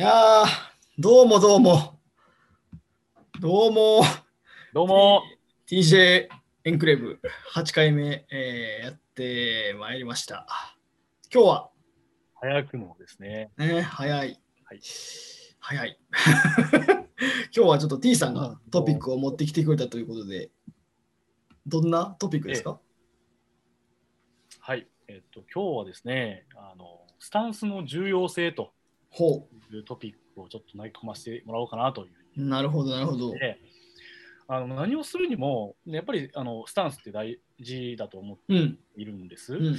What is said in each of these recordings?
いやー、どうもどうも。どうも。どうも、TJ エンクレーブ8回目、えーやってまいりました。今日は、早くもですね。ね、早い。はい早い。今日はちょっと T さんがトピックを持ってきてくれたということで、どんなトピックですか、はい。えっと、今日はですね、あの、スタンスの重要性とほいうトピックをちょっと投げ込ませてもらおうかなというう。なるほど、なるほど。で、あの何をするにも、やっぱりあのスタンスって大事だと思ってうん。いるんです。うんうん。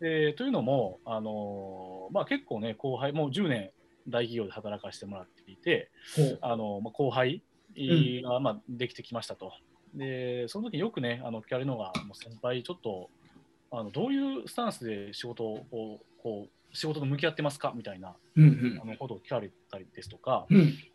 でというのも、あのまあ、結構ね、後輩、もう10年大企業で働かせてもらっていて。あのまあ、後輩が、まあ、できてきましたと。で、その時よくね、あの聞かれるのが、もう先輩、ちょっとあのどういうスタンスで仕事をこう仕事と向き合ってますか？みたいなうんあのことを聞かれたりですとか、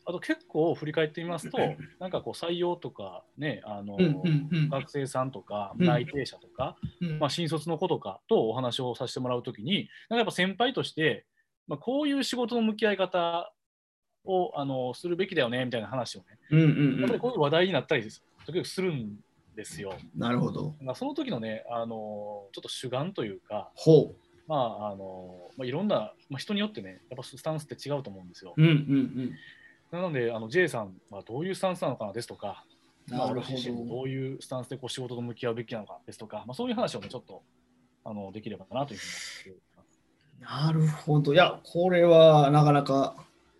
あと結構振り返ってみますと、なんかこう採用とかね、あのうんうんうん。学生さんとかうん。内定者とか、うん。まあ、新卒の子とかとお話をさせてもらうときに、なんかやっぱ先輩として、まあ、こういう仕事の向き合い方をあのするべきだよねみたいな話をね、うんうんうん。やっぱりこういう話題になったり時々するんですよ。なるほど。まあ、その時のね、あのちょっと主眼というか、ほまああのまあ、いろんな、まあ、人によってね、やっぱスタンスって違うと思うんですよ。う。うんうんなので、あの J さんはどういうスタンスなのかなですとか、なるほ私自身もどど。ういうスタンスでこう仕事と向き合うべきなのかですとか、まあ、そういう話をね、ちょっとあのできればなというふうに思っています。なるほど。いや、これはなかなか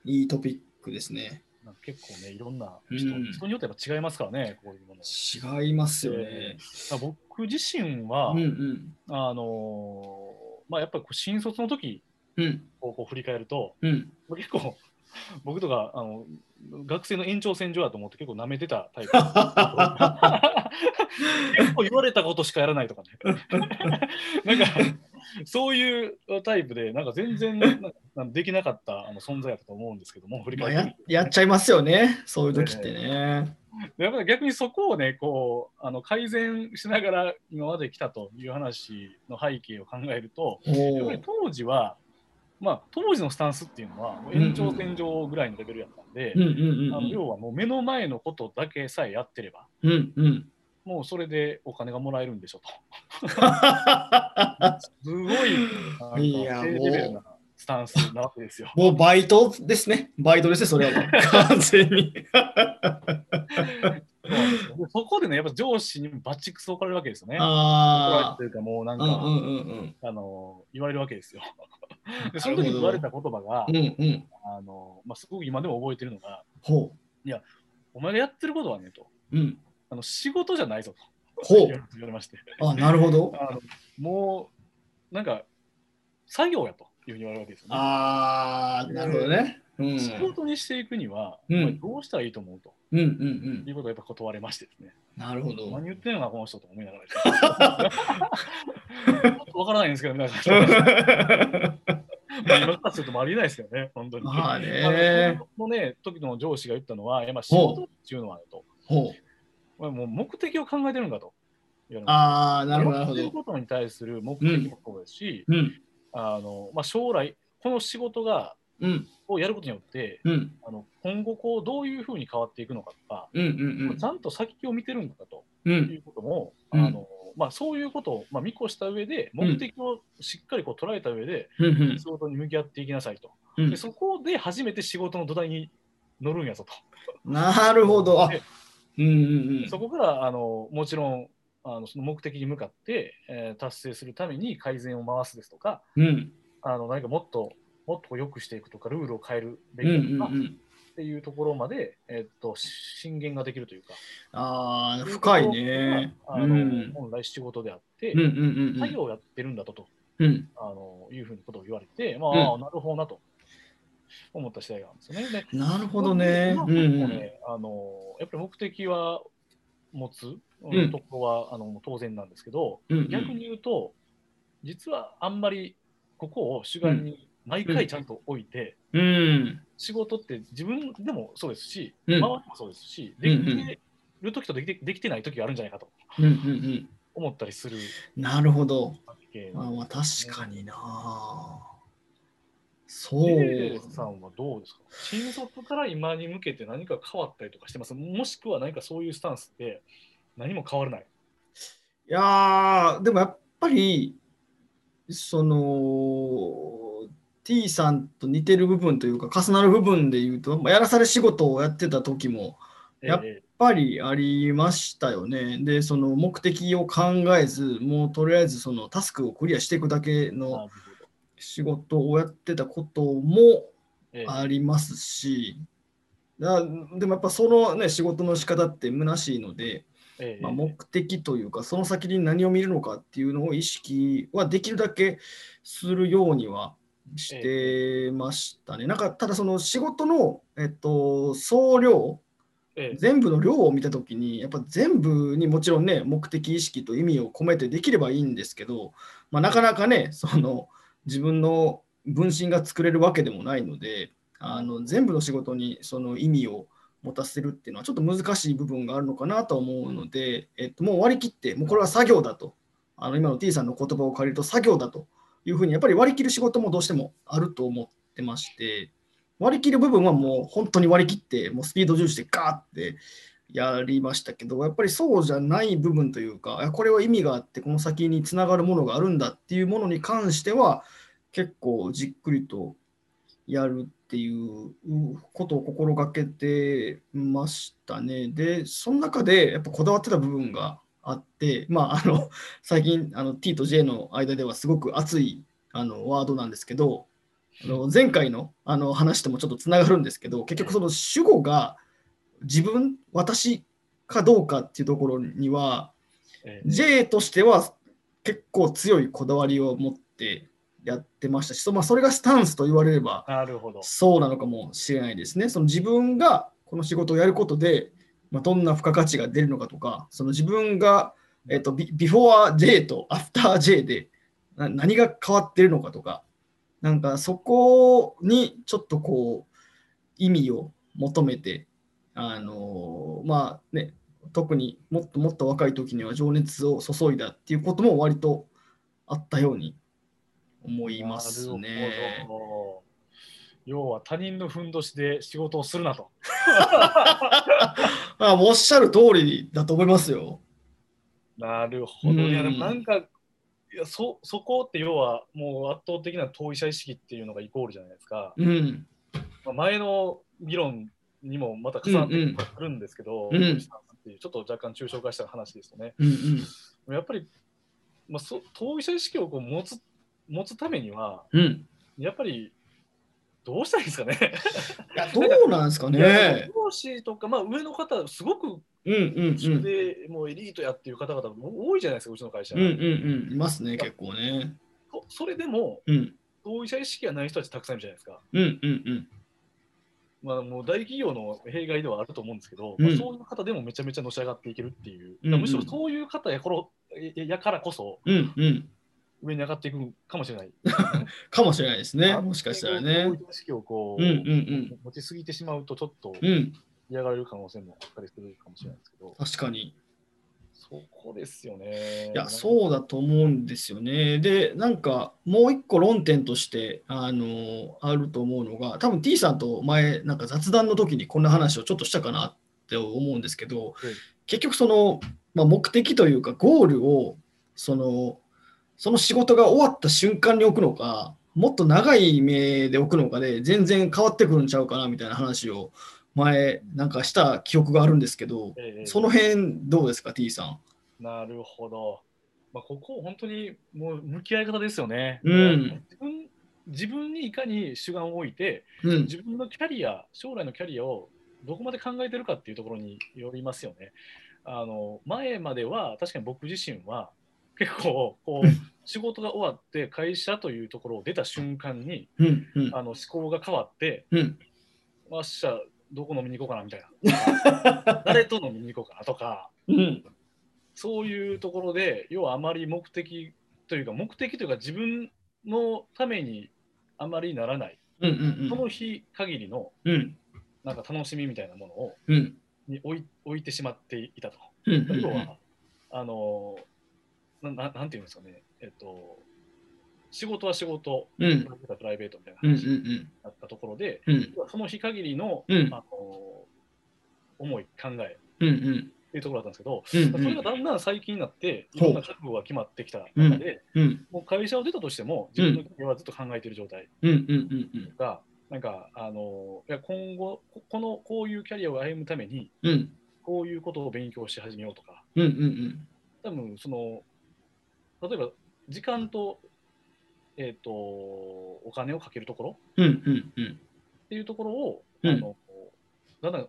いいトピックですね。結構ね、いろんな人,、うん人によってやっぱ違いますからね、こういうもの。違いますよね。僕自身は、うんうん。あのまあ、やっぱり新卒の時うんをこう振り返ると、うん。結構 僕とかあの学生の延長線上だと思って結構舐めてたタイプ 結構言われたことしかやらないとかね なんかそういうタイプでなんか全然なんかできなかったあの存在だと思うんですけども振りまあ、返っやっちゃいますよね。そういう時ってね。やっぱり逆にそこをねこうあの改善しながら今まで来たという話の背景を考えるとやっおぱり当時はまあ当時のスタンスっていうのは延長線上ぐらいのレベルやったんで、要はもう目の前のことだけさえやってれば、うん。うんうん。もうそれでお金がもらえるんでしょと。すごいレベルなスタンスなわけですよ。もうバイトですね。バイトですね、それは。完全に。そそこでね、やっぱ上司にもバチクソ怒られるわけですよね。あるというか、もうなんあ。か、うんうんうんあの言われるわけですよ。でその時に言われた言葉が、うん。うんうん。あのまあ、すごく今でも覚えてるのが、ほお前がやってることはねと、う。うん。あの仕事じゃないぞとほう言われまして、あ、なるほど。あのもうなんか作業やというふうに言われるわけですよね。ああ、なるほどね。うん。仕事にしていくには、どうしたらいいと思うと？うんうんうん。いうことをやっぱ断れましてですね。なるほど。何言ってんのか、この人と思いながらですね。ちょっとわからないんですけど、皆さん。まあ今からするともうありえないですよね、本当に。まあねあのね、時の上司が言ったのは、いやまあ仕事っていうのはねと、ほう。もう目的を考えてるんだと。ああ、なるほど、なるほど。やってることに対する目的もそうですし、うん。あのまあ、将来、この仕事がうん。をやることによって、うん。あの今後こうどういうふうに変わっていくのかとか、うん。うん。ちゃんと先を見てるんだとうん。いうことも、うんあのまあ、そういうことを、まあ、見越した上で、目的をしっかりこう捉えた上で、うん。うん仕事に向き合っていきなさいと。うんでそこで初めて仕事の土台に乗るんやぞと。なるほど。うんうんうん。そこからあのもちろんあのその目的に向かって、えー達成するために改善を回すですとか、うん。あの何かもっともっと良くしていくとか、ルールを変えるべうんうきだとか、んうん。っていうところまで、えっと進言ができるというか、ああ、深いね。あのうん。本来仕事であって、うんうんうん作業をやってるんだととうん。あのいうふうなことを言われて、まあ、うんあなるほどなと思った次第なんですよね。でなるほどね。まあうんうん。あのやっぱり目的は持つ、うんうんところはあの当然なんですけど、うんうん逆に言うと、実はあんまりここを主眼に毎回ちゃんと置いて、うん。仕事って自分でもそうですし、うん周りもそうですし、できてる時とできてできてない時があるんじゃないかとうんうんうん。思ったりするなるほど。あまあ確かにな。そう。さんはどうですか？新卒から今に向けて何か変わったりとかしてます？もしくは何かそういうスタンスって何も変わらない。いやー、でもやっぱり、その、T さんと似てる部分というか、重なる部分で言うと、まあやらされ仕事をやってた時も、やっぱりありましたよね。で、その目的を考えず、もうとりあえずそのタスクをクリアしていくだけの仕事をやってたこともええありますし、だでもやっぱそのね、仕事の仕方って虚しいので、ええ。まあ、目的というか、その先に何を見るのかっていうのを意識はできるだけするようにはしてましたね。なんか、ただその仕事の、えっと、総量、ええ。全部の量を見たときに、やっぱ全部にもちろんね、目的意識と意味を込めてできればいいんですけど、まあ、なかなかね、その自分の分身が作れるわけでもないので、あの全部の仕事にその意味を持たせるっていうのはちょっと難しい部分があるのかなと思うので、えっと、もう割り切って、もうこれは作業だと、あの今の T さんの言葉を借りると作業だというふうに、やっぱり割り切る仕事もどうしてもあると思ってまして、割り切る部分はもう本当に割り切って、もうスピード重視でガーってやりましたけど、やっぱりそうじゃない部分というか、これは意味があって、この先につながるものがあるんだっていうものに関しては、結構じっくりとやるっていうことを心がけてましたね。で、その中でやっぱこだわってた部分があって、まあ、あの最近あの T と J の間ではすごく熱いあのワードなんですけど、あの前回のあの話ともちょっとつながるんですけど、結局その主語が自分、私かどうかっていうところには、ええ J としては結構強いこだわりを持ってやってましたし、そまあ、それがスタンスと言われればなるほど。そうなのかもしれないですね。その自分がこの仕事をやることで、まあ、どんな付加価値が出るのかとか、その自分が、えっと、ビビフォー J とアフター J でな何が変わってるのかとか、なんかそこにちょっとこう意味を求めて、あのまあね、特にもっともっと若い時には情熱を注いだっていうことも割とあったように思いますなね要は他人のふんどしで仕事をするなと。あおっしゃる通りだと思いますよ。なるほど。うんいや、でもなんか、いやそそこって要はもう圧倒的な当事者意識っていうのがイコールじゃないですか。うん。まあ、前の議論にもまた重なってくるんですけど、ちょっと若干抽象化した話ですとね、うんうん。やっぱり、まあ、そ当事者意識をこう持つ持つためには、うん。やっぱりどうしたらいいですかね。いや、どうなんですかね。上司とか、まあ、上の方、すごくうんうんうん。で、もうエリートやっていう方々多いじゃないですか、うちの会社。うんうんうん。いますね、結構ね。そそれでも、うん。当事者意識がない人たちたくさんいるじゃないですか。うんうんうん。まあ、もう大企業の弊害ではあると思うんですけど、うんまあ、そういう方でもめちゃめちゃのし上がっていけるっていう、うんうんむしろそういう方やころややからこそうんうん。上に上がっていくかもしれない。かもしれないですね。もしかしたらね当。事者意識をこう、うんうんうん持ちすぎてしまうと、ちょっとうん。嫌がられる可能性もあったりするかもしれないですけど、確かに。そこですよね。いや、そうだと思うんですよね。で、なんか、もう一個論点として、あの、あると思うのが、多分 T さんと前、なんか雑談の時にこんな話をちょっとしたかなって思うんですけど、うん結局その、まあ、目的というか、ゴールを、その、その仕事が終わった瞬間に置くのか、もっと長い目で置くのかで、全然変わってくるんちゃうかなみたいな話を前、なんかした記憶があるんですけど、ええその辺どうですか、T さん？なるほど。まあ、ここ、本当にもう向き合い方ですよね。うん自分自分にいかに主眼を置いて、うん。自分のキャリア、将来のキャリアをどこまで考えてるかっていうところによりますよね。あの前までは、確かに僕自身は、結構こううん。仕事が終わって会社というところを出た瞬間にうんうん。あの思考が変わって、うん。まあ、っしゃ、どこ飲みに行こうかなみたいな、誰と飲みに行こうかなとか、うんそういうところで、要はあまり目的というか、目的というか、自分のためにあまりならない、うんその日限りのうんなんか楽しみみたいなものをうん。に置い置いてしまっていたと。うんうん要は、あのなななんていうんですかね、えっと、仕事は仕事、うん。プライベートみたいなうんうん話になったところで、うん。その日限りの、うん。あの思い、考え。うんうん。っていうところだったんですけど、うんそれがだんだん最近になって、いろんな覚悟が決まってきた中で、うん。もう会社を出たとしても、自分の企業はずっと考えている状態うんうんうんうん。が、なんか、あのいや今後こ、このこういうキャリアを歩むために、うん。こういうことを勉強し始めようとか、うんうん。多分その、例えば時間と、えー、とお金をかけるところうんうんうんっていうところを、うんあのだんだん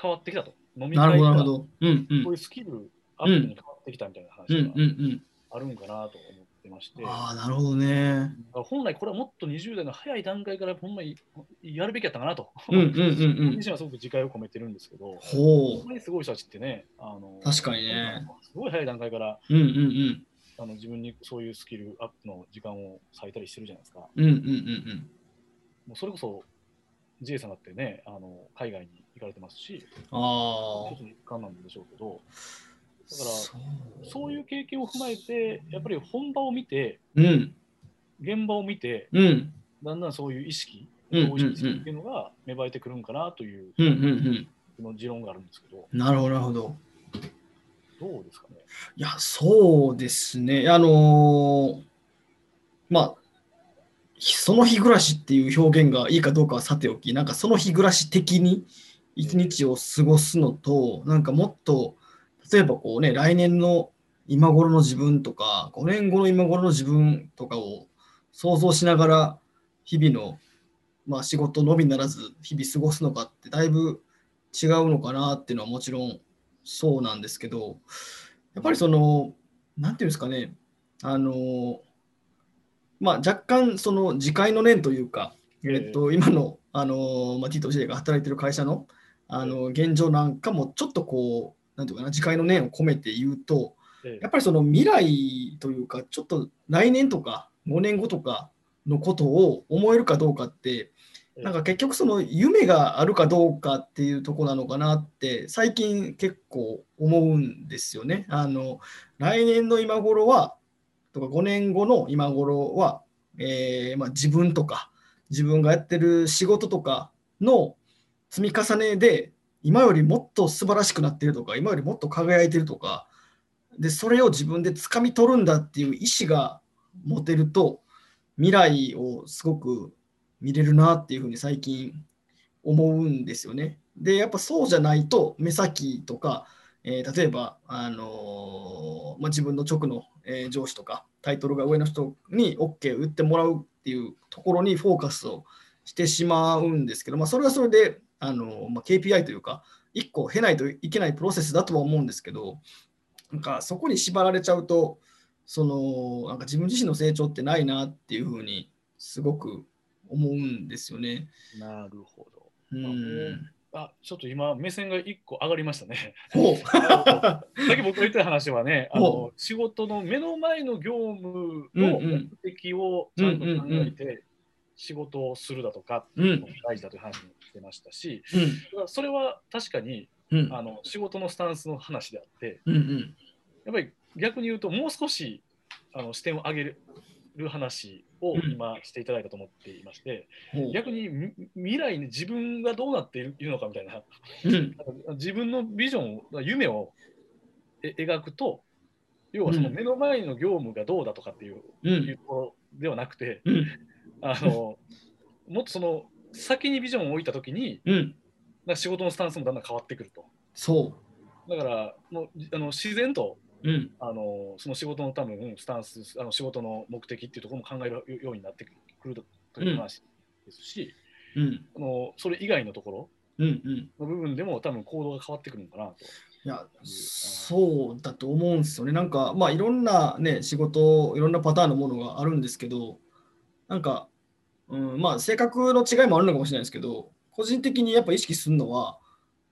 変わってきたと。飲みなるほど、なるがほど。うんうんこういうスキルアップに変わってきたみたいなうん話が。あるんかなと思ってまして、ああ、なるほどね。本来これはもっと20代の早い段階からほんまにやるべきやったかなと、うんうんうんうん。自身はすごく自戒を込めてるんですけど、ほほんまにすごい人たちってね、あの確かにねすごい早い段階からう。うんうんあの自分にそういうスキルアップの時間を割いたりしてるじゃないですか。うん。うんうんうんもうそれこそ J さんだってね、あの海外に行かれてますし、うん。あ一つの一環なんでしょうけど、あ。だからそういう経験を踏まえて、やっぱり本場を見て、うん現場を見て、うんだんだんそういう意識、うんうんうん意識っていうのが芽生えてくるんかなといううんうんうん。その持論があるんですけど、なるほど、なるほど。どうですかね？いや、そうですね。あのーまあ、その日暮らしっていう表現がいいかどうかはさておき、なんかその日暮らし的に一日を過ごすのと、なんかもっと、例えばこうね、来年の今頃の自分とか、5年後の今頃の自分とかを想像しながら、日々の、まあ、仕事のみならず、日々過ごすのかって、だいぶ違うのかなっていうのはもちろんそうなんですけど、やっぱりその、なんていうんですかね、あの、まあ、若干、その自戒の念というか、えっと、今の、あの、まあ、ティト・ジェイが働いてる会社の、あの、現状なんかも、ちょっとこう、なんていうかな、自戒の念を込めて言うと、えやっぱりその未来というか、ちょっと来年とか5年後とかのことを思えるかどうかって、えなんか結局その夢があるかどうかっていうとこなのかなって最近結構思うんですよね。あの来年の今頃はとか5年後の今頃は、えーまあ、自分とか自分がやってる仕事とかの積み重ねで今よりもっと素晴らしくなってるとか今よりもっと輝いてるとかでそれを自分で掴み取るんだっていう意思が持てると未来をすごく見れるなっていうふうに最近思うんですよね。でやっぱそうじゃないと目先とか、えー例えば、あのーまあ、自分の直の、えー上司とかタイトルが上の人に OK を言ってもらうっていうところにフォーカスをしてしまうんですけど、まあ、それはそれで、あのーまあ、KPI というか一個経ないといけないプロセスだとは思うんですけどなんかそこに縛られちゃうとそのなんか自分自身の成長ってないなっていうふうにすごく思うんですよね。なるほど。うん。あ、ちょっと今、目線が一個上がりましたね。さっき僕が言った話はね、あほの仕事の目の前の業務の目的をちゃんと考えて仕事をするだとか、うん。大事だという話もしてましたし、うん。それは確かにうん。あの仕事のスタンスの話であって、うん。うん。やっぱり逆に言うと、もう少しあの視点を上げる話をうん今していただいたと思っていまして、ほう。逆にみ未来に自分がどうなっているのかみたいな、自分のビジョンを、夢をえ描くと、要はそのうん目の前の業務がどうだとかっていう,、う。いうんところではなくて、うん。あのもっとその先にビジョンを置いたときに、うん。仕事のスタンスもだんだん変わってくると。そだからもうあの自然とう。うん。あのその仕事の多分スタンスあの仕事の目的っていうところも考えるようになってくるという話ですし、うん。あのそれ以外のところうん。うん。の部分でも多分行動が変わってくるのかなと。いや、そうだと思うんですよね。なんか、まあ、いろんなね、仕事、いろんなパターンのものがあるんですけど、なんか、うん、まあ、性格の違いもあるのかもしれないですけど、個人的にやっぱ意識するのは、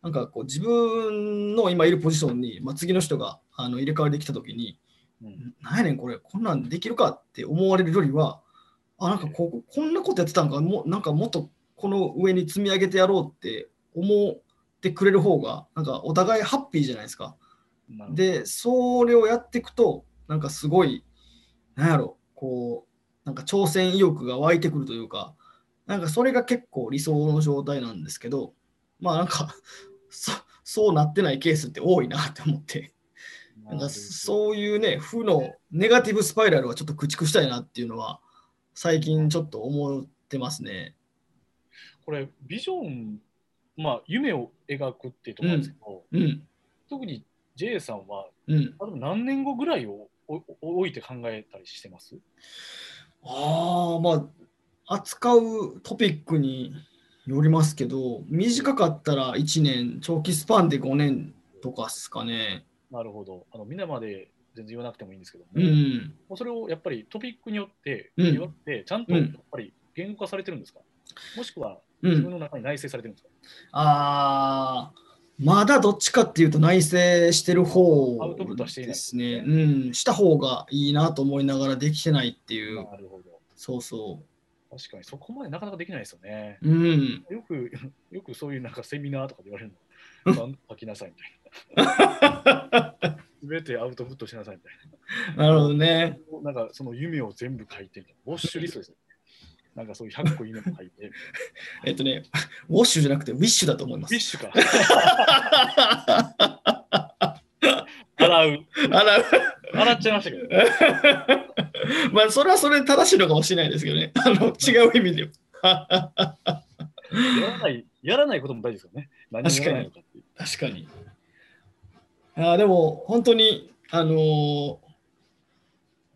なんかこう、自分の今いるポジションに、まあ、次の人があの入れ替わりできたときに、うんなんやねん、これ、こんなんできるかって思われるよりは、あ、なんかこここんなことやってたんか、もうなんかもっとこの上に積み上げてやろうって思ってくれる方が、なんかお互いハッピーじゃないですか。で、それをやっていくと、なんかすごい、なんやろ、こう、なんか挑戦意欲が湧いてくるというか、なんかそれが結構理想の状態なんですけど、まあなんか、そそうなってないケースって多いなって思って、なんかそういうね、負のネガティブスパイラルはちょっと駆逐したいなっていうのは、最近ちょっと思ってますね。これ、ビジョン、まあ、夢を描くっていうところですけど、うん、特に J さんは、うん。何年後ぐらいを置いて考えたりしてます？ああ、まあ、扱うトピックによりますけど、短かったら1年、長期スパンで5年とかですかね。なるほど。あの皆まで全然言わなくてもいいんですけども、うん。もうそれをやっぱりトピックによってうん言われて、ちゃんとうんやっぱり言語化されてるんですか、もしくはうん、自分の中に内省されてるんですか、ああ、まだどっちかっていうと内省してる方アウトプットはしていないですね。うん、した方がいいなと思いながらできてないっていう。なるほど。そうそ確かにそこまでなかなかできないですよね。う。うん。よく、よくそういうなんかセミナーとかで言われるうんの。書きなさいみたいな。すべてアウトプットしなさいみたいなるほどね。な。なんかその夢を全部書いてみたいな。ウォッシュリストですよ。なんかそういう100個夢を書いて。えっとね、ウォッシュじゃなくてウィッシュだと思いますフィッ。シュか。洗う。あら、洗っちゃいましたけど。まあ、それはそれで正しいのかもしれないですけどね。あの違う意味で。やらない、やらないことも大事ですよね。何をやらないのかっていう。確かに。あでも、本当に、あのー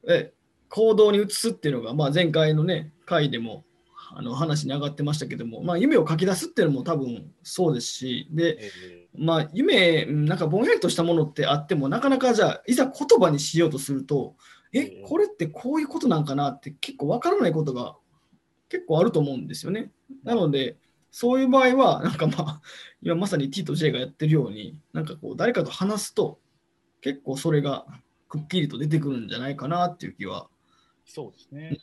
え行動に移すっていうのが、まあ、前回のね、回でもあの話に上がってましたけども、まあ、夢を書き出すっていうのも多分そうですし、で、えまあ、夢、うんなんかぼんやりとしたものってあっても、なかなかじゃあ、いざ言葉にしようとすると、えええ、これってこういうことなんかなって結構わからないことが結構あると思うんですよね。なので、そういう場合は、なんかまあ、今まさに T と J がやってるように、なんかこう、誰かと話すと、結構それがくっきりと出てくるんじゃないかなっていう気は、そうですね。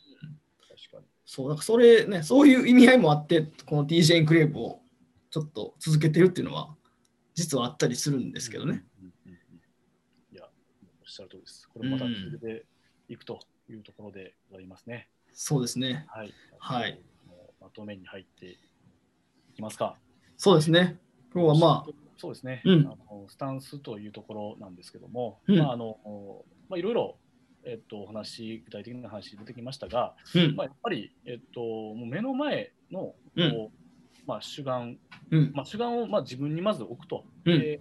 確かに。そう、なんかそれね、そういう意味合いもあって、この TJ エンクレーブをちょっと続けてるっていうのは、実はあったりするんですけどね。うんうんうん。いや、おっしゃる通りです。これまた続けていくというところでございますね。そうですね。はい。はい。まとめに入っていきますか。そうですね。今日はまあ、そうですね、うんあのスタンスというところなんですけども、うんまああのまあ、いろいろ、えっと、お話、具体的な話出てきましたが、うん。まあ、やっぱり、えっと、もう目の前のこう、うんまあ、主眼、うん、まあ、主眼をまあ自分にまず置くと、うん。で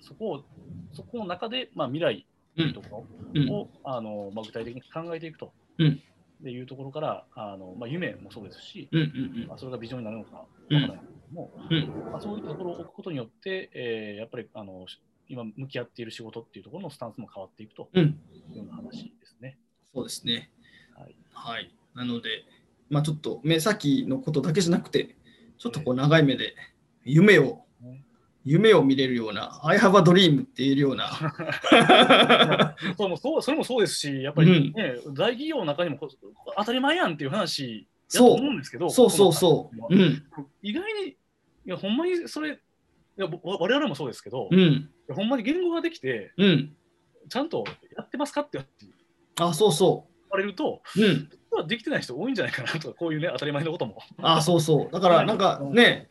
そこをそこの中で、まあ、未来というとこうん。ろを、あのまあ、具体的に考えていくと、うん。でいうところからあの、まあ、夢もそうですし、うん、うん、まあ、それがビジョンになるのかわからないけれども、うん、まあ、そういったところを置くことによって、えーやっぱりあの今向き合っている仕事っていうところのスタンスも変わっていくと。うん、いうような話。そうですね。はい、はい。なので、まあちょっと目先のことだけじゃなくて、ちょっとこう長い目で夢をね、夢を見れるような、I have a dream って言えるような、そうもそうそれもそうですし、やっぱり、ね大企業の中にもこ当たり前やんっていう話やとそう思うんですけど、そうそうそう。うん、意外に、いや、ほんまにそれ、いやぼ我々もそうですけど、いうん、やほんまに言語ができて、うん。ちゃんとやってますかって言あ、そうそわれると、う。うん。できてない人多いんじゃないかなとか、こういうね、当たり前のことも。あ、そうそう。だからなんかね、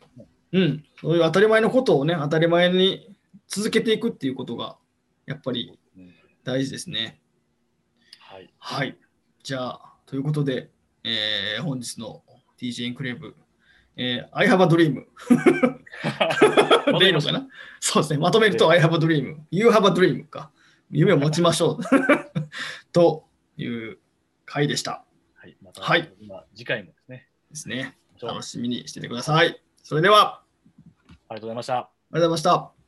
うん、そういう当たり前のことをね、当たり前に続けていくっていうことが、やっぱりうん大事ですね。はい。はい。じゃあ、ということで、えー本日の DJ エンクレーブ、えー I have a dream でいいのかな？そうですね。まとめると I have a dream。You have a dream か。夢を持ちましょう。という回でした。はい。また、はい今次回もですね、ですね。あり楽しみにしててください。それでは、がとうございました。ありがとうございました。